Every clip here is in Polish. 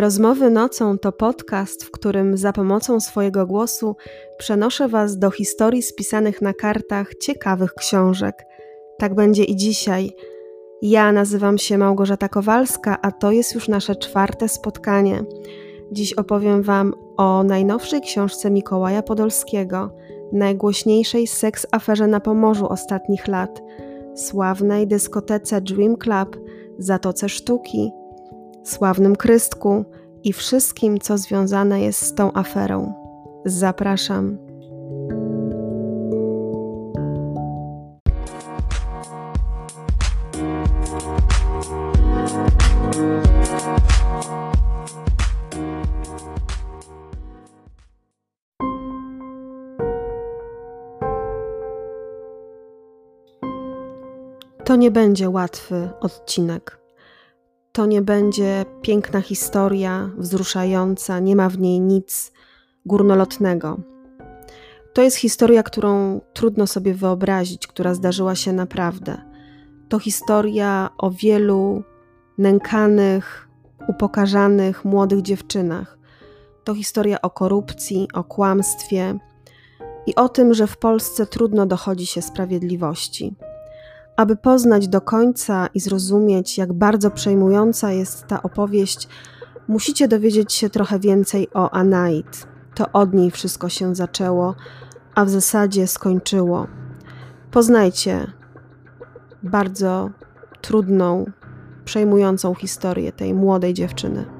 Rozmowy nocą to podcast, w którym za pomocą swojego głosu przenoszę Was do historii spisanych na kartach ciekawych książek. Tak będzie i dzisiaj. Ja nazywam się Małgorzata Kowalska, a to jest już nasze czwarte spotkanie. Dziś opowiem Wam o najnowszej książce Mikołaja Podolskiego, najgłośniejszej seks aferze na Pomorzu ostatnich lat, sławnej dyskotece Dream Club, Zatoce Sztuki, sławnym Krystku i wszystkim, co związane jest z tą aferą. Zapraszam. To nie będzie łatwy odcinek. To nie będzie piękna historia, wzruszająca, nie ma w niej nic górnolotnego. To jest historia, którą trudno sobie wyobrazić, która zdarzyła się naprawdę. To historia o wielu nękanych, upokarzanych młodych dziewczynach. To historia o korupcji, o kłamstwie i o tym, że w Polsce trudno dochodzi się sprawiedliwości. Aby poznać do końca i zrozumieć, jak bardzo przejmująca jest ta opowieść, musicie dowiedzieć się trochę więcej o Anait. To od niej wszystko się zaczęło, a w zasadzie skończyło. Poznajcie bardzo trudną, przejmującą historię tej młodej dziewczyny.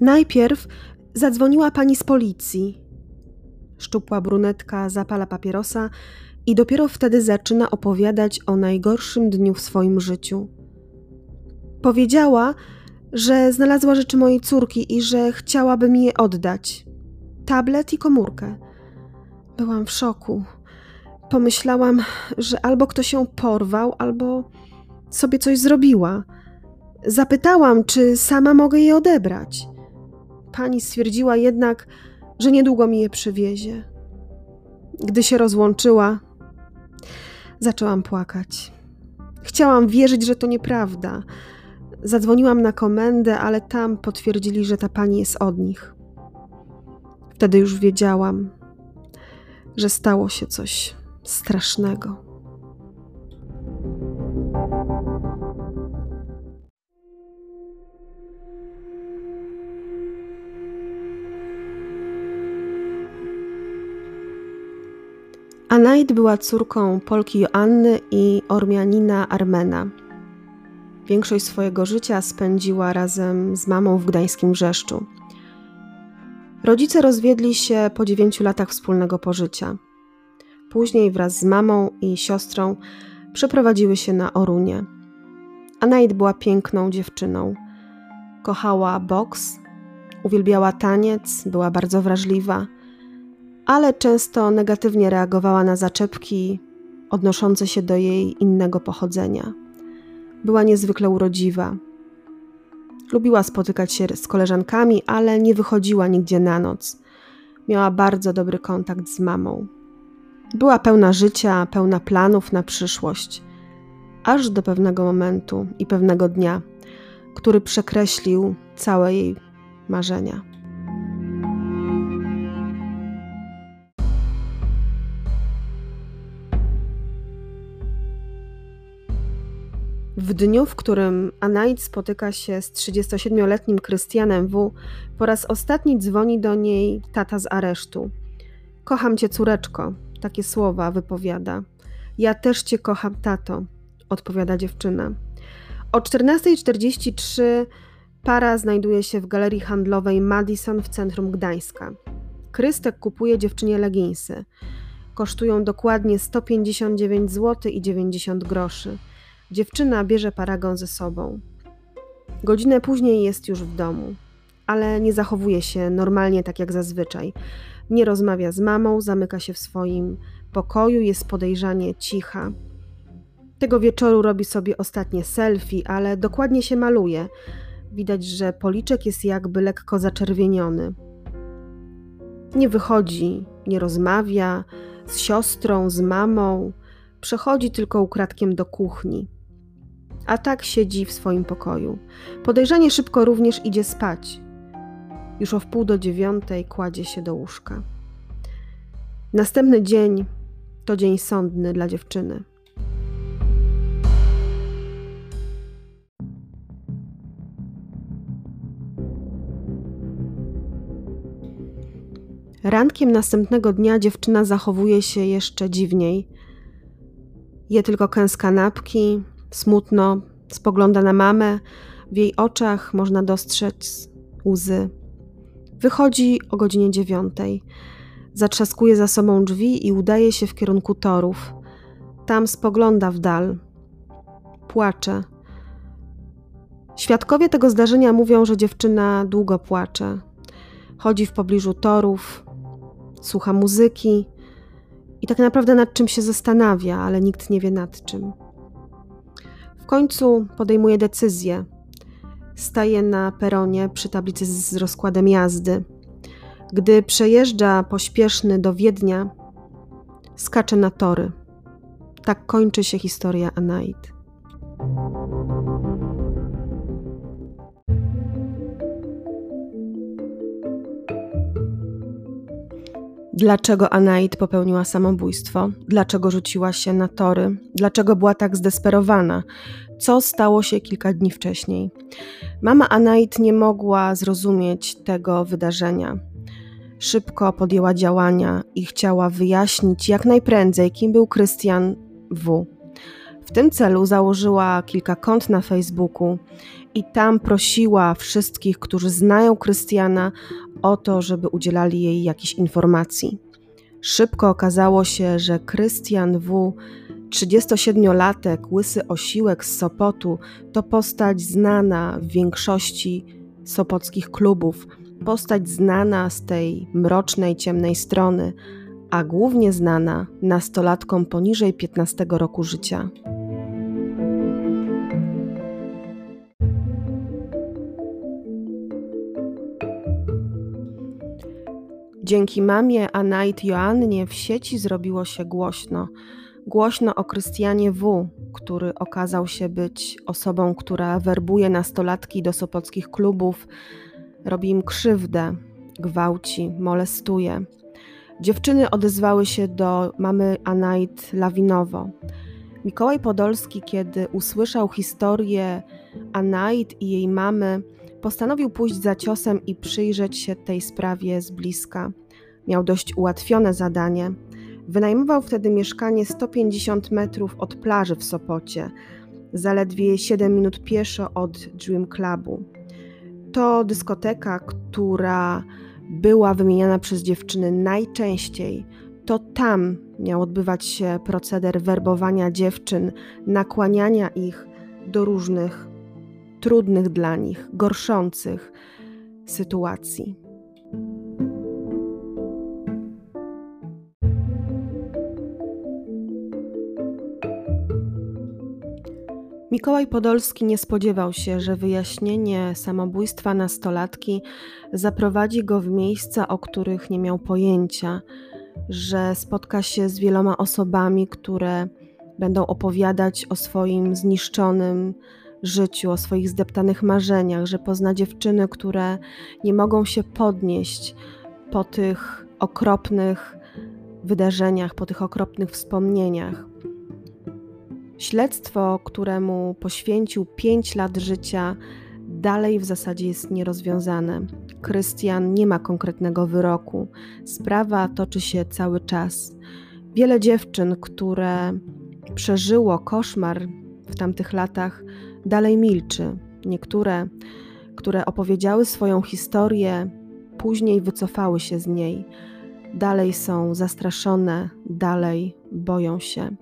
Najpierw zadzwoniła pani z policji. Szczupła brunetka zapala papierosa i dopiero wtedy zaczyna opowiadać o najgorszym dniu w swoim życiu. Powiedziała, że znalazła rzeczy mojej córki i że chciałaby mi je oddać. Tablet i komórkę. Byłam w szoku. Pomyślałam, że albo ktoś ją porwał, albo sobie coś zrobiła. Zapytałam, czy sama mogę je odebrać. Pani stwierdziła jednak, że niedługo mi je przywiezie. Gdy się rozłączyła, zaczęłam płakać. Chciałam wierzyć, że to nieprawda. Zadzwoniłam na komendę, ale tam potwierdzili, że ta pani jest od nich. Wtedy już wiedziałam, że stało się coś strasznego. Anaid była córką Polki Joanny i Ormianina Armena. Większość swojego życia spędziła razem z mamą w gdańskim Wrzeszczu. Rodzice rozwiedli się po dziewięciu latach wspólnego pożycia. Później wraz z mamą i siostrą przeprowadziły się na Orunie. Anaid była piękną dziewczyną. Kochała boks, uwielbiała taniec, była bardzo wrażliwa – ale często negatywnie reagowała na zaczepki odnoszące się do jej innego pochodzenia. Była niezwykle urodziwa. Lubiła spotykać się z koleżankami, ale nie wychodziła nigdzie na noc. Miała bardzo dobry kontakt z mamą. Była pełna życia, pełna planów na przyszłość, aż do pewnego momentu i pewnego dnia, który przekreślił całe jej marzenia. W dniu, w którym Anaid spotyka się z 37-letnim Krystianem W., po raz ostatni dzwoni do niej tata z aresztu. Kocham cię, córeczko, takie słowa wypowiada. Ja też cię kocham, tato, odpowiada dziewczyna. O 14.43 para znajduje się w galerii handlowej Madison w centrum Gdańska. Krystek kupuje dziewczynie leginsy. Kosztują dokładnie 159 zł i 90 groszy. Dziewczyna bierze paragon ze sobą. Godzinę później jest już w domu, ale nie zachowuje się normalnie tak jak zazwyczaj. Nie rozmawia z mamą, zamyka się w swoim pokoju, jest podejrzanie cicha. Tego wieczoru robi sobie ostatnie selfie, ale dokładnie się maluje. Widać, że policzek jest jakby lekko zaczerwieniony. Nie wychodzi, nie rozmawia z siostrą, z mamą, przechodzi tylko ukradkiem do kuchni. A tak siedzi w swoim pokoju. Podejrzanie szybko również idzie spać. Już o wpół do dziewiątej kładzie się do łóżka. Następny dzień to dzień sądny dla dziewczyny. Rankiem następnego dnia dziewczyna zachowuje się jeszcze dziwniej. Je tylko kęs kanapki, smutno spogląda na mamę. W jej oczach można dostrzec łzy. Wychodzi o godzinie dziewiątej. Zatrzaskuje za sobą drzwi i udaje się w kierunku torów. Tam spogląda w dal. Płacze. Świadkowie tego zdarzenia mówią, że dziewczyna długo płacze. Chodzi w pobliżu torów, słucha muzyki i tak naprawdę nad czym się zastanawia, ale nikt nie wie nad czym. Końcu podejmuje decyzję. Staje na peronie przy tablicy z rozkładem jazdy. Gdy przejeżdża pośpieszny do Wiednia, skacze na tory. Tak kończy się historia Anaid. Dlaczego Anaid popełniła samobójstwo? Dlaczego rzuciła się na tory? Dlaczego była tak zdesperowana? Co stało się kilka dni wcześniej? Mama Anaid nie mogła zrozumieć tego wydarzenia. Szybko podjęła działania i chciała wyjaśnić jak najprędzej, kim był Krystian W. W tym celu założyła kilka kont na Facebooku i tam prosiła wszystkich, którzy znają Krystiana, o to, żeby udzielali jej jakichś informacji. Szybko okazało się, że Krystian W., 37-latek, łysy osiłek z Sopotu, to postać znana w większości sopockich klubów, postać znana z tej mrocznej, ciemnej strony, a głównie znana nastolatkom poniżej 15 roku życia. Dzięki mamie Anait Joannie w sieci zrobiło się głośno. Głośno o Krystianie W., który okazał się być osobą, która werbuje nastolatki do sopockich klubów, robi im krzywdę, gwałci, molestuje. Dziewczyny odezwały się do mamy Anait lawinowo. Mikołaj Podolski, kiedy usłyszał historię Anait i jej mamy, postanowił pójść za ciosem i przyjrzeć się tej sprawie z bliska. Miał dość ułatwione zadanie. Wynajmował wtedy mieszkanie 150 metrów od plaży w Sopocie, zaledwie 7 minut pieszo od Dream Clubu. To dyskoteka, która była wymieniana przez dziewczyny najczęściej. To tam miał odbywać się proceder werbowania dziewczyn, nakłaniania ich do różnych trudnych dla nich, gorszących sytuacji. Mikołaj Podolski nie spodziewał się, że wyjaśnienie samobójstwa nastolatki zaprowadzi go w miejsca, o których nie miał pojęcia, że spotka się z wieloma osobami, które będą opowiadać o swoim zniszczonym życiu, o swoich zdeptanych marzeniach, że pozna dziewczyny, które nie mogą się podnieść po tych okropnych wydarzeniach, po tych okropnych wspomnieniach. Śledztwo, któremu poświęcił 5 lat życia, dalej w zasadzie jest nierozwiązane. Krystian nie ma konkretnego wyroku. Sprawa toczy się cały czas. Wiele dziewczyn, które przeżyło koszmar w tamtych latach, dalej milczy. Niektóre, które opowiedziały swoją historię, później wycofały się z niej. Dalej są zastraszone, dalej boją się.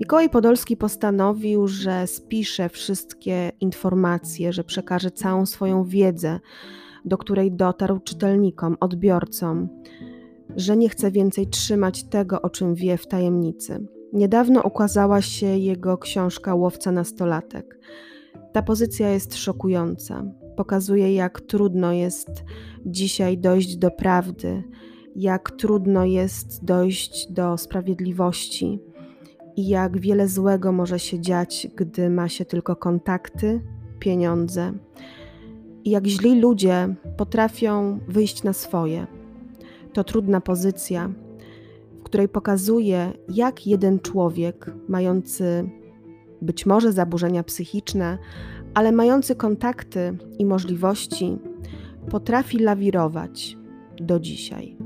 Mikołaj Podolski postanowił, że spisze wszystkie informacje, że przekaże całą swoją wiedzę, do której dotarł czytelnikom, odbiorcom, że nie chce więcej trzymać tego, o czym wie w tajemnicy. Niedawno ukazała się jego książka Łowca nastolatek. Ta pozycja jest szokująca. Pokazuje, jak trudno jest dzisiaj dojść do prawdy, jak trudno jest dojść do sprawiedliwości i jak wiele złego może się dziać, gdy ma się tylko kontakty, pieniądze. I jak źli ludzie potrafią wyjść na swoje. To trudna pozycja, w której pokazuje, jak jeden człowiek, mający być może zaburzenia psychiczne, ale mający kontakty i możliwości, potrafi lawirować do dzisiaj.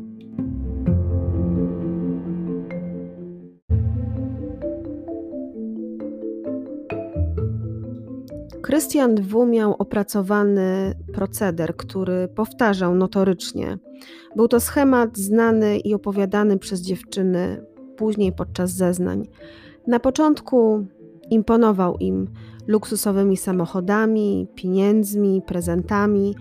Krystian W. miał opracowany proceder, który powtarzał notorycznie. Był to schemat znany i opowiadany przez dziewczyny później podczas zeznań. Na początku imponował im luksusowymi samochodami, pieniędzmi, prezentami,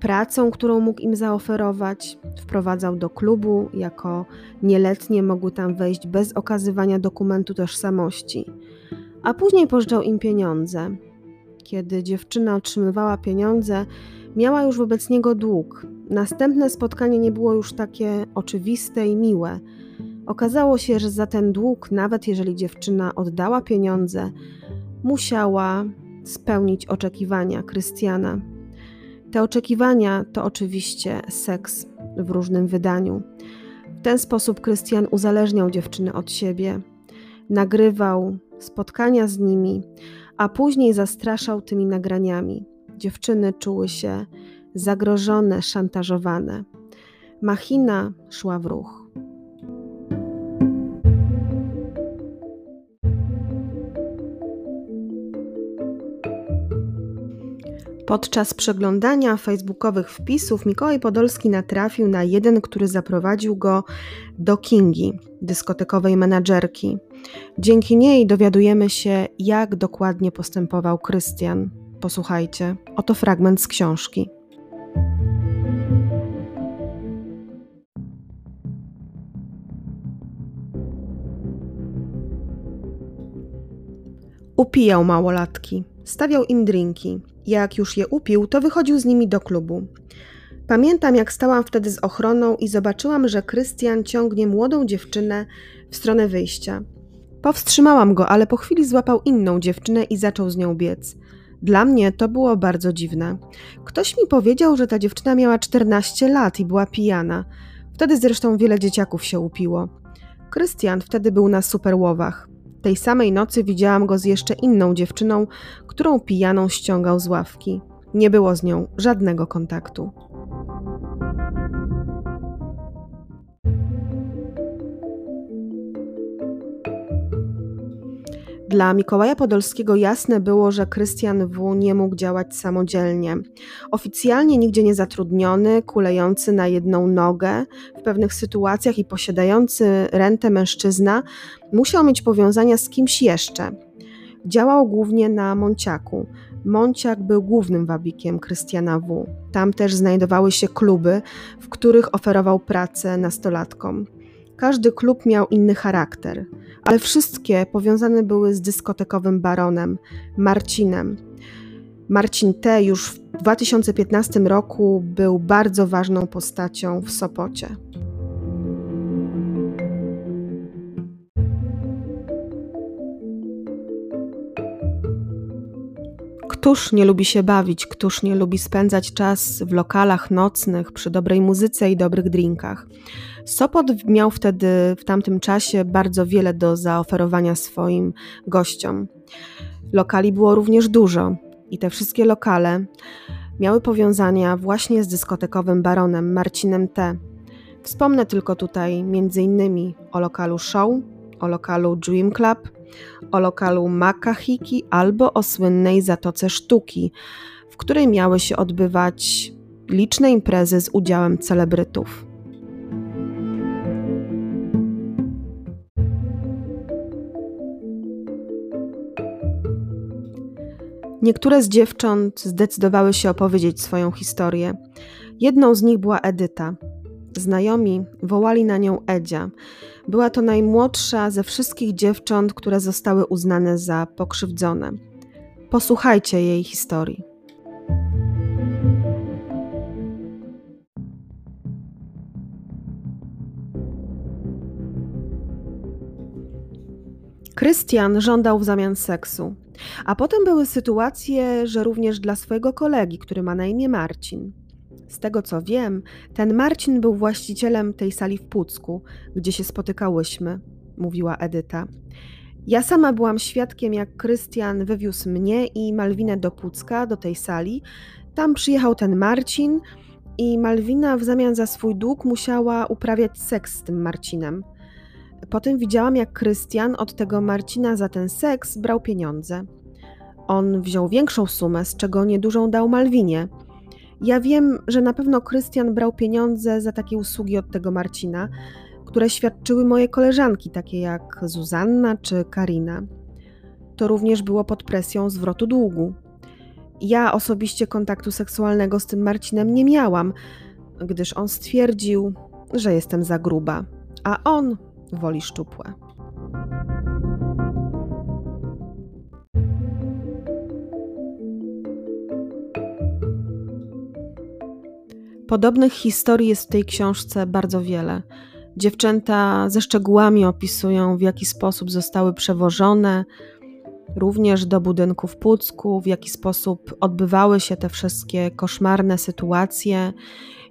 pracą, którą mógł im zaoferować. Wprowadzał do klubu, jako nieletnie mogły tam wejść bez okazywania dokumentu tożsamości. A później pożyczał im pieniądze. Kiedy dziewczyna otrzymywała pieniądze, miała już wobec niego dług. Następne spotkanie nie było już takie oczywiste i miłe. Okazało się, że za ten dług, nawet jeżeli dziewczyna oddała pieniądze, musiała spełnić oczekiwania Krystiana. Te oczekiwania to oczywiście seks w różnym wydaniu. W ten sposób Krystian uzależniał dziewczyny od siebie, nagrywał spotkania z nimi, a później zastraszał tymi nagraniami. Dziewczyny czuły się zagrożone, szantażowane. Machina szła w ruch. Podczas przeglądania facebookowych wpisów Mikołaj Podolski natrafił na jeden, który zaprowadził go do Kingi, dyskotekowej menadżerki. Dzięki niej dowiadujemy się, jak dokładnie postępował Krystian. Posłuchajcie, oto fragment z książki. Upijał małolatki, stawiał im drinki, jak już je upił, to wychodził z nimi do klubu. Pamiętam, jak stałam wtedy z ochroną i zobaczyłam, że Krystian ciągnie młodą dziewczynę w stronę wyjścia. Powstrzymałam go, ale po chwili złapał inną dziewczynę i zaczął z nią biec. Dla mnie to było bardzo dziwne. Ktoś mi powiedział, że ta dziewczyna miała 14 lat i była pijana. Wtedy zresztą wiele dzieciaków się upiło. Krystian wtedy był na superłowach. Tej samej nocy widziałam go z jeszcze inną dziewczyną, którą pijaną ściągał z ławki. Nie było z nią żadnego kontaktu. Dla Mikołaja Podolskiego jasne było, że Krystian W. nie mógł działać samodzielnie. Oficjalnie nigdzie nie zatrudniony, kulejący na jedną nogę w pewnych sytuacjach i posiadający rentę mężczyzna musiał mieć powiązania z kimś jeszcze. Działał głównie na Monciaku. Monciak był głównym wabikiem Krystiana W. Tam też znajdowały się kluby, w których oferował pracę nastolatkom. Każdy klub miał inny charakter, ale wszystkie powiązane były z dyskotekowym baronem Marcinem. Marcin T. już w 2015 roku był bardzo ważną postacią w Sopocie. Któż nie lubi się bawić, któż nie lubi spędzać czas w lokalach nocnych przy dobrej muzyce i dobrych drinkach. Sopot miał wtedy w tamtym czasie bardzo wiele do zaoferowania swoim gościom. Lokali było również dużo i te wszystkie lokale miały powiązania właśnie z dyskotekowym baronem Marcinem T. Wspomnę tylko tutaj innymi o lokalu Show, o lokalu Dream Club, o lokalu Makahiki albo o słynnej Zatoce Sztuki, w której miały się odbywać liczne imprezy z udziałem celebrytów. Niektóre z dziewcząt zdecydowały się opowiedzieć swoją historię. Jedną z nich była Edyta. Znajomi wołali na nią Edzia. Była to najmłodsza ze wszystkich dziewcząt, które zostały uznane za pokrzywdzone. Posłuchajcie jej historii. Krystian żądał w zamian seksu, a potem były sytuacje, że również dla swojego kolegi, który ma na imię Marcin. Z tego co wiem, ten Marcin był właścicielem tej sali w Pucku, gdzie się spotykałyśmy, mówiła Edyta. Ja sama byłam świadkiem, jak Krystian wywiózł mnie i Malwinę do Pucka, do tej sali. Tam przyjechał ten Marcin i Malwina w zamian za swój dług musiała uprawiać seks z tym Marcinem. Potem widziałam, jak Krystian od tego Marcina za ten seks brał pieniądze. On wziął większą sumę, z czego niedużą dał Malwinie. Ja wiem, że na pewno Krystian brał pieniądze za takie usługi od tego Marcina, które świadczyły moje koleżanki, takie jak Zuzanna czy Karina. To również było pod presją zwrotu długu. Ja osobiście kontaktu seksualnego z tym Marcinem nie miałam, gdyż on stwierdził, że jestem za gruba, a on woli szczupłe. Podobnych historii jest w tej książce bardzo wiele. Dziewczęta ze szczegółami opisują, w jaki sposób zostały przewożone, również do budynku w Pucku, w jaki sposób odbywały się te wszystkie koszmarne sytuacje,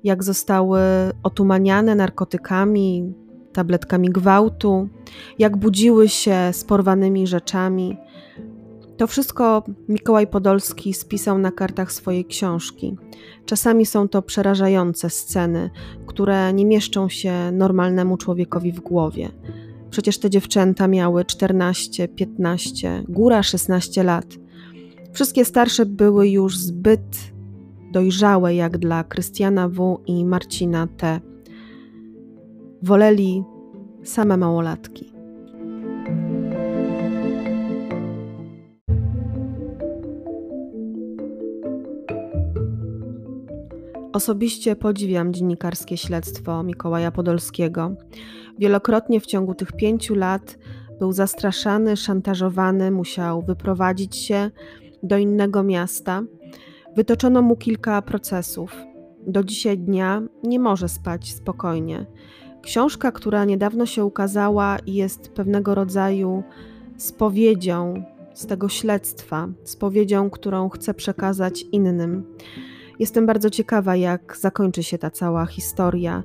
jak zostały otumaniane narkotykami, tabletkami gwałtu, jak budziły się z porwanymi rzeczami. To wszystko Mikołaj Podolski spisał na kartach swojej książki. Czasami są to przerażające sceny, które nie mieszczą się normalnemu człowiekowi w głowie. Przecież te dziewczęta miały 14, 15, góra 16 lat. Wszystkie starsze były już zbyt dojrzałe jak dla Krystiana W. i Marcina T. Woleli same małolatki. Osobiście podziwiam dziennikarskie śledztwo Mikołaja Podolskiego. Wielokrotnie w ciągu tych pięciu lat był zastraszany, szantażowany, musiał wyprowadzić się do innego miasta. Wytoczono mu kilka procesów. Do dzisiaj dnia nie może spać spokojnie. Książka, która niedawno się ukazała, jest pewnego rodzaju spowiedzią z tego śledztwa, spowiedzią, którą chcę przekazać innym. Jestem bardzo ciekawa, jak zakończy się ta cała historia,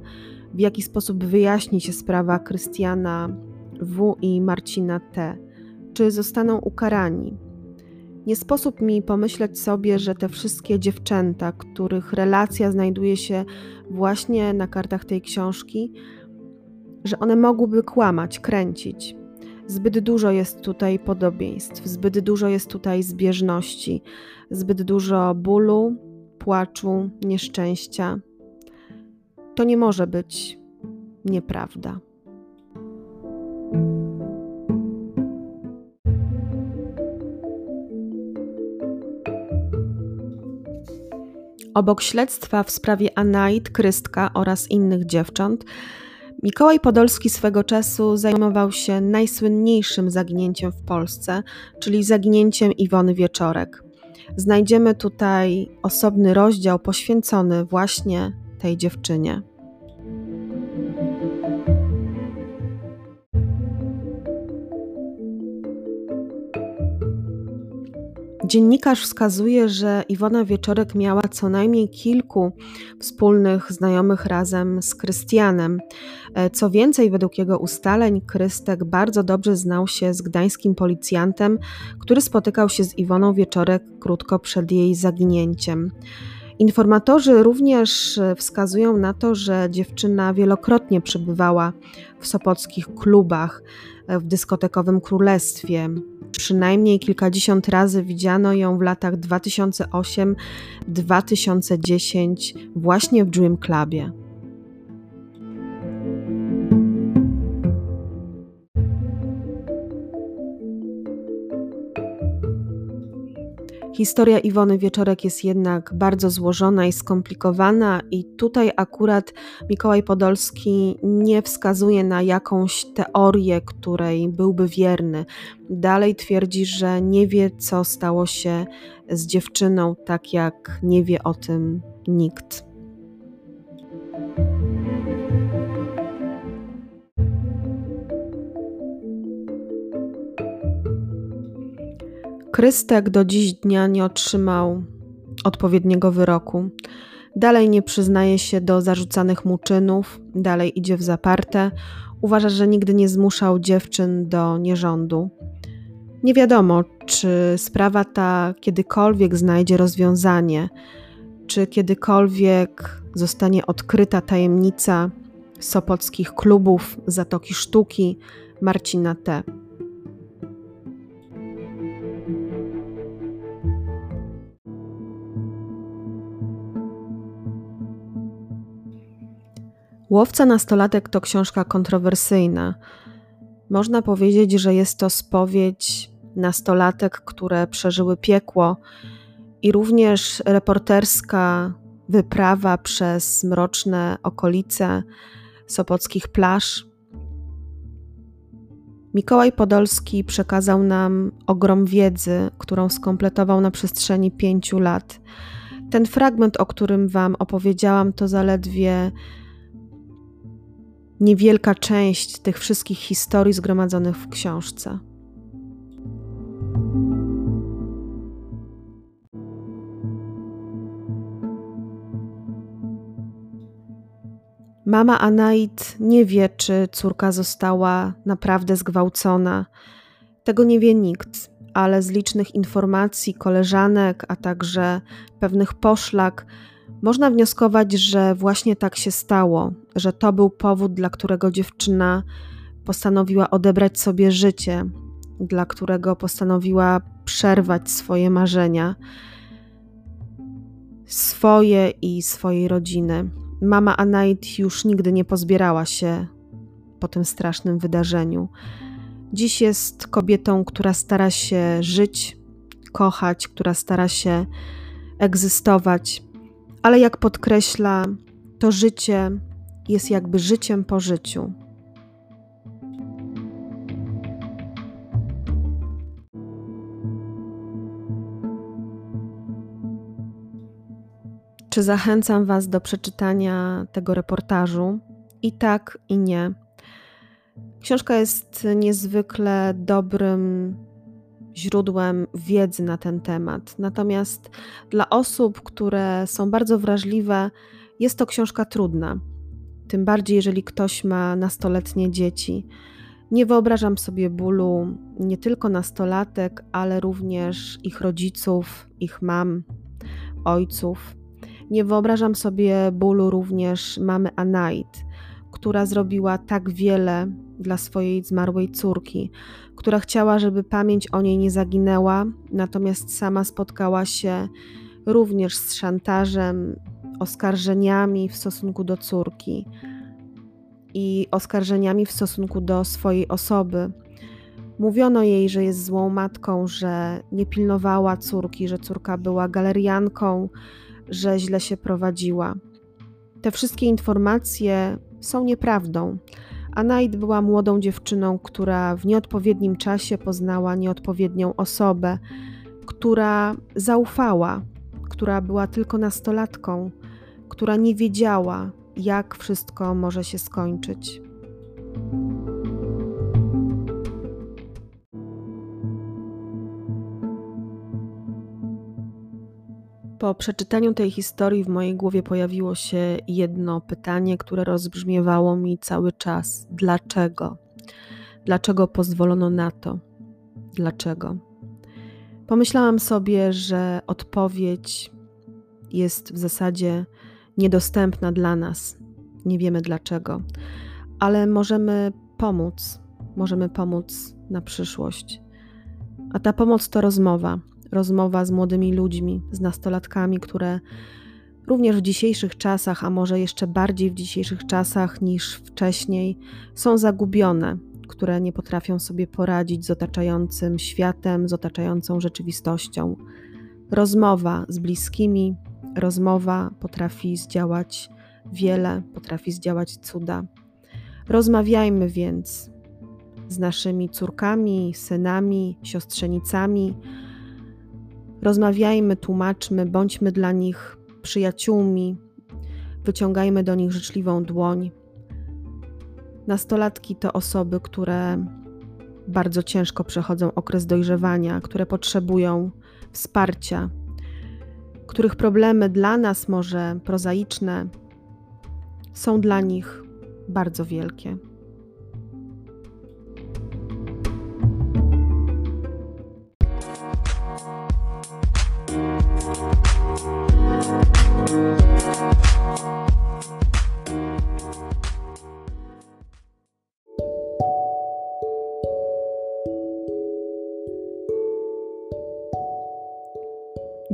w jaki sposób wyjaśni się sprawa Krystiana W. i Marcina T. Czy zostaną ukarani? Nie sposób mi pomyśleć sobie, że te wszystkie dziewczęta, których relacja znajduje się właśnie na kartach tej książki, że one mogłyby kłamać, kręcić. Zbyt dużo jest tutaj podobieństw, zbyt dużo jest tutaj zbieżności, zbyt dużo bólu, płaczu, nieszczęścia. To nie może być nieprawda. Obok śledztwa w sprawie Anait, Krystka oraz innych dziewcząt, Mikołaj Podolski swego czasu zajmował się najsłynniejszym zaginięciem w Polsce, czyli zaginięciem Iwony Wieczorek. Znajdziemy tutaj osobny rozdział poświęcony właśnie tej dziewczynie. Dziennikarz wskazuje, że Iwona Wieczorek miała co najmniej kilku wspólnych znajomych razem z Krystianem. E, co więcej, według jego ustaleń, Krystek bardzo dobrze znał się z gdańskim policjantem, który spotykał się z Iwoną Wieczorek krótko przed jej zaginięciem. Informatorzy również wskazują na to, że dziewczyna wielokrotnie przebywała w sopockich klubach w dyskotekowym królestwie. Przynajmniej kilkadziesiąt razy widziano ją w latach 2008-2010 właśnie w Dream Clubie. Historia Iwony Wieczorek jest jednak bardzo złożona i skomplikowana, i tutaj akurat Mikołaj Podolski nie wskazuje na jakąś teorię, której byłby wierny. Dalej twierdzi, że nie wie, co stało się z dziewczyną, tak jak nie wie o tym nikt. Krystek do dziś dnia nie otrzymał odpowiedniego wyroku. Dalej nie przyznaje się do zarzucanych mu czynów, dalej idzie w zaparte. Uważa, że nigdy nie zmuszał dziewczyn do nierządu. Nie wiadomo, czy sprawa ta kiedykolwiek znajdzie rozwiązanie, czy kiedykolwiek zostanie odkryta tajemnica sopockich klubów Zatoki Sztuki Marcina T. Łowca nastolatek to książka kontrowersyjna. Można powiedzieć, że jest to spowiedź nastolatek, które przeżyły piekło, i również reporterska wyprawa przez mroczne okolice sopockich plaż. Mikołaj Podolski przekazał nam ogrom wiedzy, którą skompletował na przestrzeni pięciu lat. Ten fragment, o którym Wam opowiedziałam, to zaledwie niewielka część tych wszystkich historii zgromadzonych w książce. Mama Anait nie wie, czy córka została naprawdę zgwałcona. Tego nie wie nikt, ale z licznych informacji koleżanek, a także pewnych poszlak, można wnioskować, że właśnie tak się stało, że to był powód, dla którego dziewczyna postanowiła odebrać sobie życie, dla którego postanowiła przerwać swoje marzenia, swoje i swojej rodziny. Mama Anait już nigdy nie pozbierała się po tym strasznym wydarzeniu. Dziś jest kobietą, która stara się żyć, kochać, która stara się egzystować, ale jak podkreśla, to życie jest jakby życiem po życiu. Czy zachęcam Was do przeczytania tego reportażu? I tak, i nie. Książka jest niezwykle dobrym źródłem wiedzy na ten temat. Natomiast dla osób, które są bardzo wrażliwe, jest to książka trudna. Tym bardziej, jeżeli ktoś ma nastoletnie dzieci. Nie wyobrażam sobie bólu nie tylko nastolatek, ale również ich rodziców, ich mam, ojców. Nie wyobrażam sobie bólu również mamy Anait, która zrobiła tak wiele dla swojej zmarłej córki, która chciała, żeby pamięć o niej nie zaginęła, natomiast sama spotkała się również z szantażem, oskarżeniami w stosunku do córki i oskarżeniami w stosunku do swojej osoby. Mówiono jej, że jest złą matką, że nie pilnowała córki, że córka była galerianką, że źle się prowadziła. Te wszystkie informacje są nieprawdą. Anaid była młodą dziewczyną, która w nieodpowiednim czasie poznała nieodpowiednią osobę, która zaufała, która była tylko nastolatką, która nie wiedziała, jak wszystko może się skończyć. Po przeczytaniu tej historii w mojej głowie pojawiło się jedno pytanie, które rozbrzmiewało mi cały czas: dlaczego? Dlaczego pozwolono na to? Dlaczego? Pomyślałam sobie, że odpowiedź jest w zasadzie niedostępna dla nas. Nie wiemy dlaczego, ale możemy pomóc, możemy pomóc na przyszłość. A ta pomoc to rozmowa rozmowa z młodymi ludźmi, z nastolatkami, które również w dzisiejszych czasach, a może jeszcze bardziej w dzisiejszych czasach niż wcześniej, są zagubione, które nie potrafią sobie poradzić z otaczającym światem, z otaczającą rzeczywistością. Rozmowa z bliskimi, rozmowa potrafi zdziałać wiele, potrafi zdziałać cuda. Rozmawiajmy więc z naszymi córkami, synami, siostrzenicami, Rozmawiajmy, tłumaczmy, bądźmy dla nich przyjaciółmi, wyciągajmy do nich życzliwą dłoń. Nastolatki to osoby, które bardzo ciężko przechodzą okres dojrzewania, które potrzebują wsparcia, których problemy dla nas może prozaiczne są dla nich bardzo wielkie.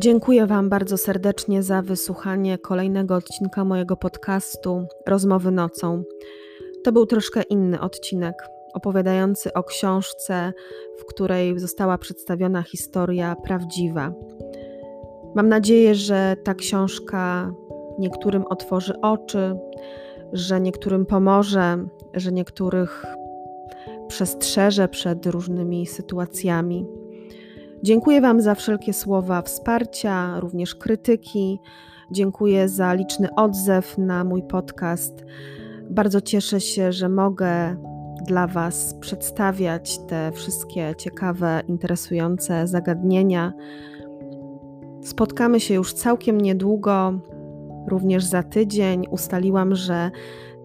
Dziękuję Wam bardzo serdecznie za wysłuchanie kolejnego odcinka mojego podcastu Rozmowy nocą. To był troszkę inny odcinek, opowiadający o książce, w której została przedstawiona historia prawdziwa. Mam nadzieję, że ta książka niektórym otworzy oczy, że niektórym pomoże, że niektórych przestrzeże przed różnymi sytuacjami. Dziękuję Wam za wszelkie słowa wsparcia, również krytyki. Dziękuję za liczny odzew na mój podcast. Bardzo cieszę się, że mogę dla Was przedstawiać te wszystkie ciekawe, interesujące zagadnienia. Spotkamy się już całkiem niedługo, również za tydzień. Ustaliłam, że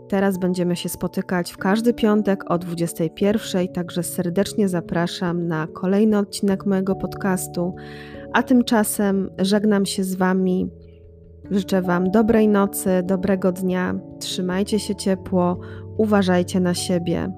Teraz będziemy się spotykać w każdy piątek o 21, także serdecznie zapraszam na kolejny odcinek mojego podcastu. A tymczasem żegnam się z Wami. Życzę Wam dobrej nocy, dobrego dnia. Trzymajcie się ciepło, uważajcie na siebie.